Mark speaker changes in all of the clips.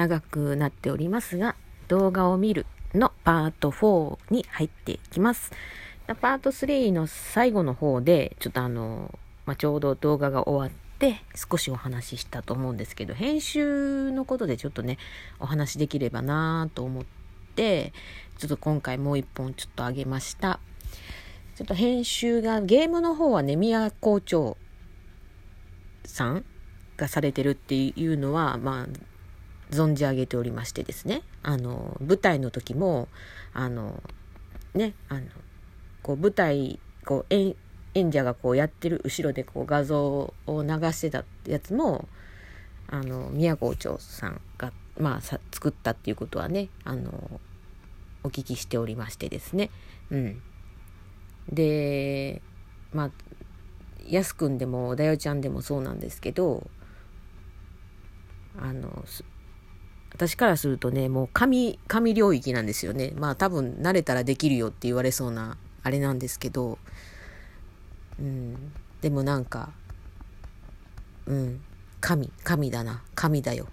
Speaker 1: 長くなっておりますが、動画を見るのパート4に入っていきます。パート3の最後の方で、ちょっとあの、まあ、ちょうど動画が終わって少しお話ししたと思うんですけど、編集のことでちょっとね、お話できればなと思って、ちょっと今回もう一本ちょっとあげました。ちょっと編集が、ゲームの方はね、宮校長さんがされてるっていうのは、まあ、存じ上げておりましてですねあの舞台の時もあのねあのこう舞台こう演演者がこうやってる後ろでこう画像を流してたやつもあの宮校長さんが、まあ、さ作ったっていうことはねあのお聞きしておりましてですね。うん、でまあやすくんでもだよちゃんでもそうなんですけどあの私からするとね、もう神、神領域なんですよね。まあ多分慣れたらできるよって言われそうなあれなんですけど、うん、でもなんか、うん、神、神だな、神だよ。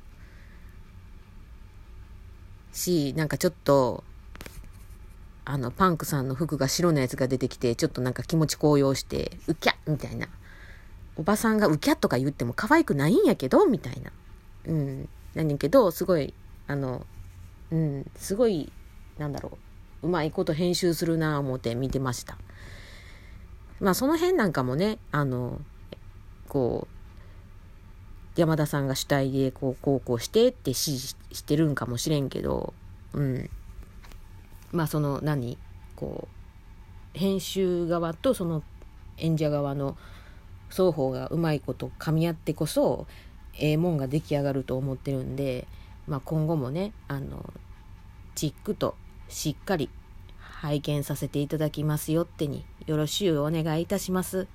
Speaker 1: し、なんかちょっと、あの、パンクさんの服が白のやつが出てきて、ちょっとなんか気持ち高揚して、うきゃみたいな。おばさんがうきゃとか言っても可愛くないんやけどみたいな。うん。なんけど、すごい、あの、うん、すごい、なんだろう、うまいこと編集するな思って見てました。まあその辺なんかもね、あの、こう、山田さんが主体でこう、こうこうしてって指示してるんかもしれんけど、うん。まあその何、こう、編集側とその演者側の双方がうまいこと噛み合ってこそええもんが出来上がると思ってるんで、まあ、今後もねあのじっくとしっかり拝見させていただきますよってによろしゅうお願いいたします。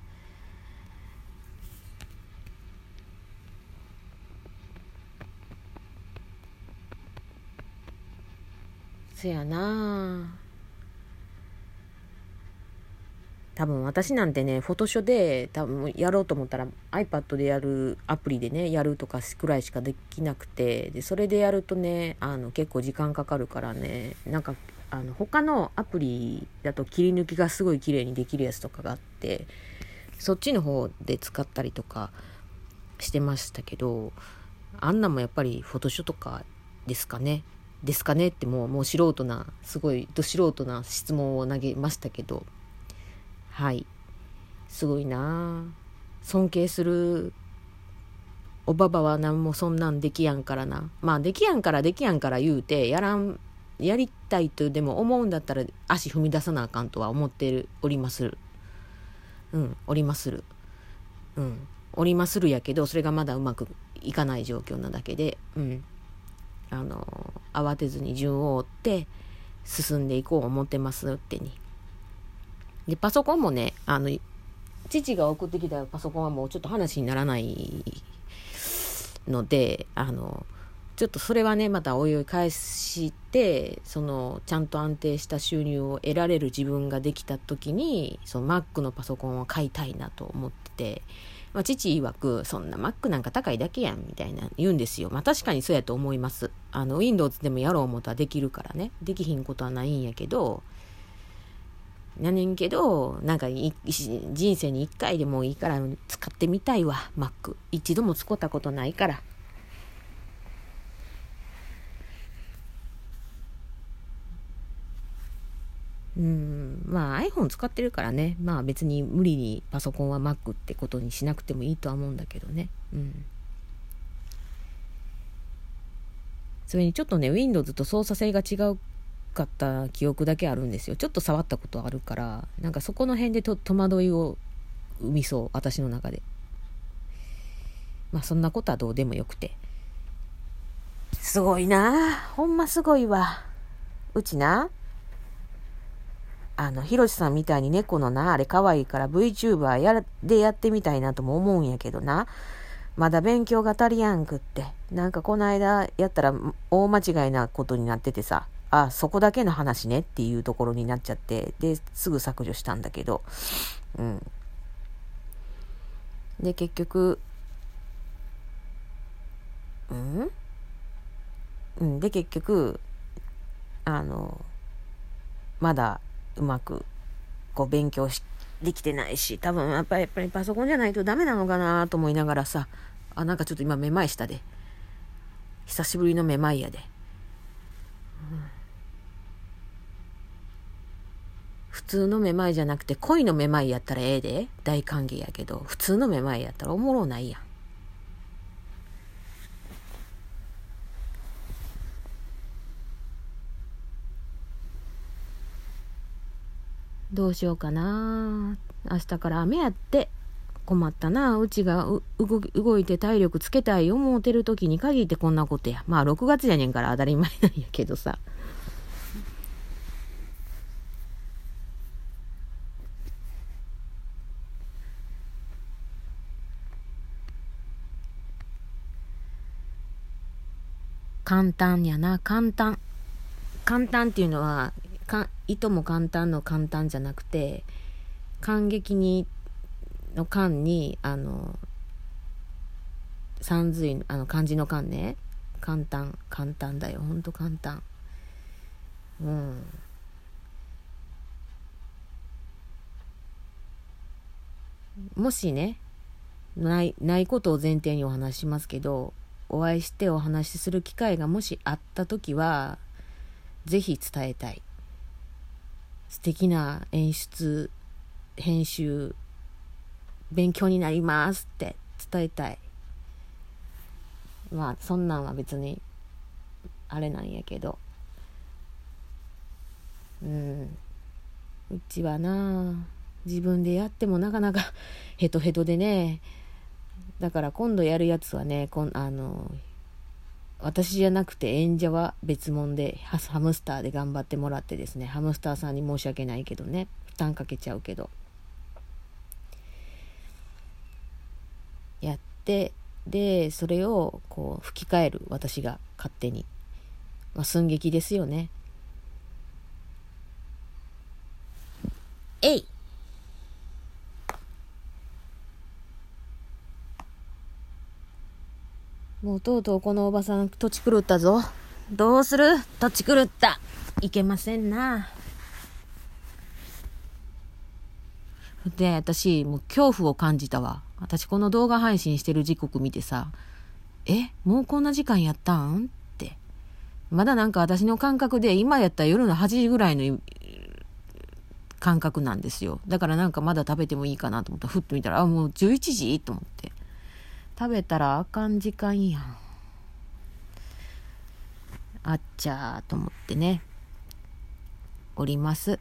Speaker 1: そやなあ多分私なんてね、フォトショで多分やろうと思ったら iPad でやるアプリでね、やるとかくらいしかできなくて、で、それでやるとね、あの、結構時間かかるからね、なんか、あの、他のアプリだと切り抜きがすごい綺麗にできるやつとかがあって、そっちの方で使ったりとかしてましたけど、あんなもやっぱりフォトショとかですかね。ですかねってもう、もう素人な、すごいど素人な質問を投げましたけど、はい。すごいな。尊敬するおばばは何もそんなんできやんからな。まあできやんからできやんから言うてやらんやりたいとでも思うんだったら足踏み出さなあかんとは思ってるおりまする。うんおりまする。うんおりまするやけどそれがまだうまくいかない状況なだけでうん。あの慌てずに順を追って進んでいこう思ってますってに。で、パソコンもね、あの、父が送ってきたパソコンはもうちょっと話にならないので、あの、ちょっとそれはね、またおいおい返して、その、ちゃんと安定した収入を得られる自分ができた時に、その Mac のパソコンを買いたいなと思ってて、まあ、父曰く、そんな Mac なんか高いだけやん、みたいな言うんですよ。まあ確かにそうやと思います。あの、Windows でもやろう思ったらできるからね。できひんことはないんやけど、やねんけど、なんか人生に一回でもいいから使ってみたいわ、Mac。一度も使ったことないから。うん、まあ iPhone 使ってるからね、まあ別に無理にパソコンは Mac ってことにしなくてもいいとは思うんだけどね。うん。それにちょっとね、Windows と操作性が違うかった記憶だけあるんですよ。ちょっと触ったことあるから、なんかそこの辺でと戸惑いを生みそう、私の中で。まあそんなことはどうでもよくて。すごいなほんますごいわ。うちな、あの、ひろしさんみたいに猫のな、あれ可愛いから VTuber やでやってみたいなとも思うんやけどな。まだ勉強が足りやんくって。なんかこの間やったら大間違いなことになっててさ。あ、そこだけの話ねっていうところになっちゃって、で、すぐ削除したんだけど、うん。で、結局、うん？うん、で結局あのまだうまくこう勉強しできてないし多分やっぱりやっぱりパソコンじゃないとダメなのかなと思いながらさあなんかちょっと今めまいしたで。久しぶりのめまいやで、うん、普通のめまいじゃなくて恋のめまいやったらええで。大歓迎やけど。普通のめまいやったらおもろないやん。どうしようかな。明日から雨やって。困ったな。うちが動いて体力つけたい思うてる時に限ってこんなことや。まあ6月やねんから当たり前なんやけどさ。簡単やな簡単。簡単っていうのはかいとも簡単の簡単じゃなくて感激にの間にあの三髄あの漢字の間ね。簡単簡単だよ。ほんと簡単。うん。もしねないないことを前提にお話しますけどお会いしてお話しする機会がもしあった時は是非伝えたい。素敵な演出編集勉強になりますって伝えたい。まあそんなんは別にあれなんやけど。うん。うちはな自分でやってもなかなかヘトヘトでねだから今度やるやつはねこんあの私じゃなくて演者は別物でハムスターで頑張ってもらってですねハムスターさんに申し訳ないけどね負担かけちゃうけど。やってでそれをこう吹き替える私が勝手に。まあ寸劇ですよね。えい！もうとうとうこのおばさん土地狂ったぞ。どうする？土地狂った。いけませんな。で、私、もう恐怖を感じたわ。私この動画配信してる時刻見てさ、え？もうこんな時間やったん？って。まだなんか私の感覚で今やったら夜の8時ぐらいの感覚なんですよ。だからなんかまだ食べてもいいかなと思ったら、ふっと見たら、あ、もう11時？と思って。食べたらあかん時間やん。あっちゃーと思ってね。おります。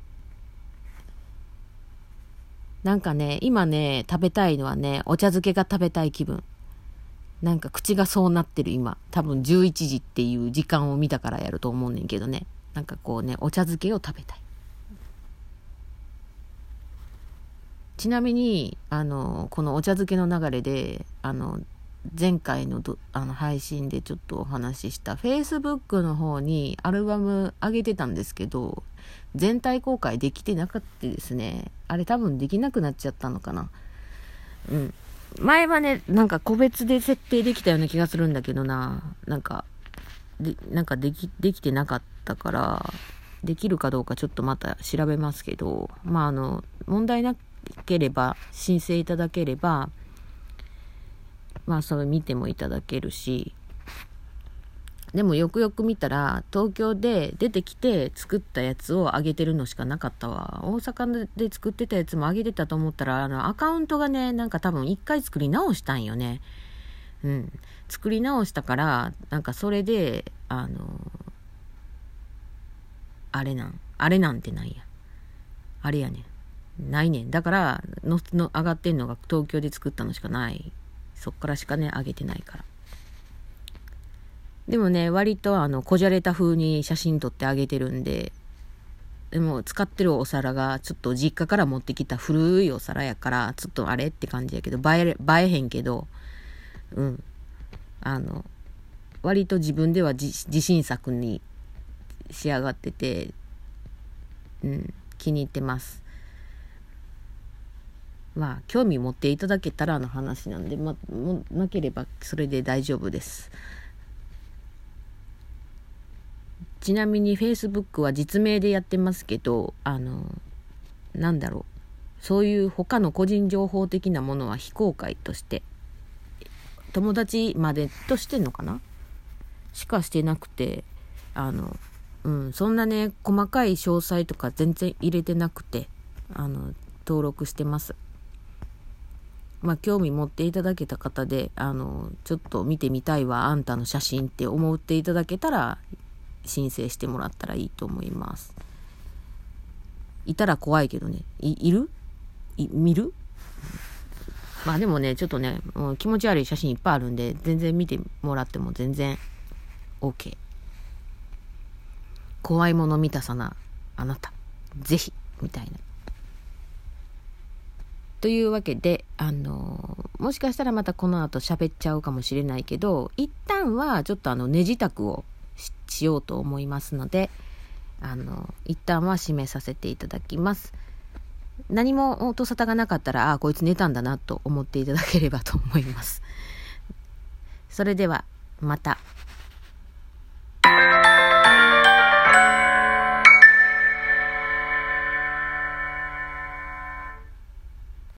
Speaker 1: なんかね今ね食べたいのはねお茶漬けが食べたい気分。なんか口がそうなってる今。多分11時っていう時間を見たからやると思うねんけどね。なんかこうねお茶漬けを食べたい。ちなみに、あの、このお茶漬けの流れで、あの、前回のどあの配信でちょっとお話しした Facebook の方にアルバム上げてたんですけど、全体公開できてなかったですね。あれ多分できなくなっちゃったのかな。うん。前はね、なんか個別で設定できたような気がするんだけどな。なんか、で、なんかでき、できてなかったから、できるかどうかちょっとまた調べますけど、まああの、問題なければ、申請いただければ、まあそれ見てもいただけるし、でもよくよく見たら、東京で出てきて作ったやつを上げてるのしかなかったわ。大阪で作ってたやつも上げてたと思ったら、あの、アカウントがね、なんか多分一回作り直したんよね。うん。作り直したから、なんかそれで、あの、あれなん、あれなんてなんや。あれやねん。ないねん。だから、の、の、上がってんのが東京で作ったのしかない。そっからしかね、上げてないから。でもね、割とあの、こじゃれた風に写真撮ってあげてるんで、でも使ってるお皿がちょっと実家から持ってきた古いお皿やから、ちょっとあれって感じやけど、映え、映えへんけど、うん。あの、割と自分では自信作に仕上がってて、うん、気に入ってます。まあ興味持っていただけたらの話なんで、ま、もなければそれで大丈夫です。ちなみに Facebook は実名でやってますけど、あの、なんだろう。そういう他の個人情報的なものは非公開として、友達までとしてんのかな？しかしてなくて、あの、うん、そんなね、細かい詳細とか全然入れてなくて、あの、登録してます。まあ、興味持っていただけた方で、あの、ちょっと見てみたいわ、あんたの写真って思っていただけたら、申請してもらったらいいと思います。いたら怖いけどね。い、る、見る？まあでもね、ちょっとね、もう気持ち悪い写真いっぱいあるんで、全然見てもらっても全然 OK。怖いもの見たさな、あなた、ぜひ、みたいな。というわけで、あのもしかしたらまたこの後喋っちゃうかもしれないけど、一旦はちょっとあの、ネジ卓をしようと思いますので、あの、一旦は締めさせていただきます。何も音沙汰がなかったら、ああ、こいつ寝たんだなと思っていただければと思います。それでは、また。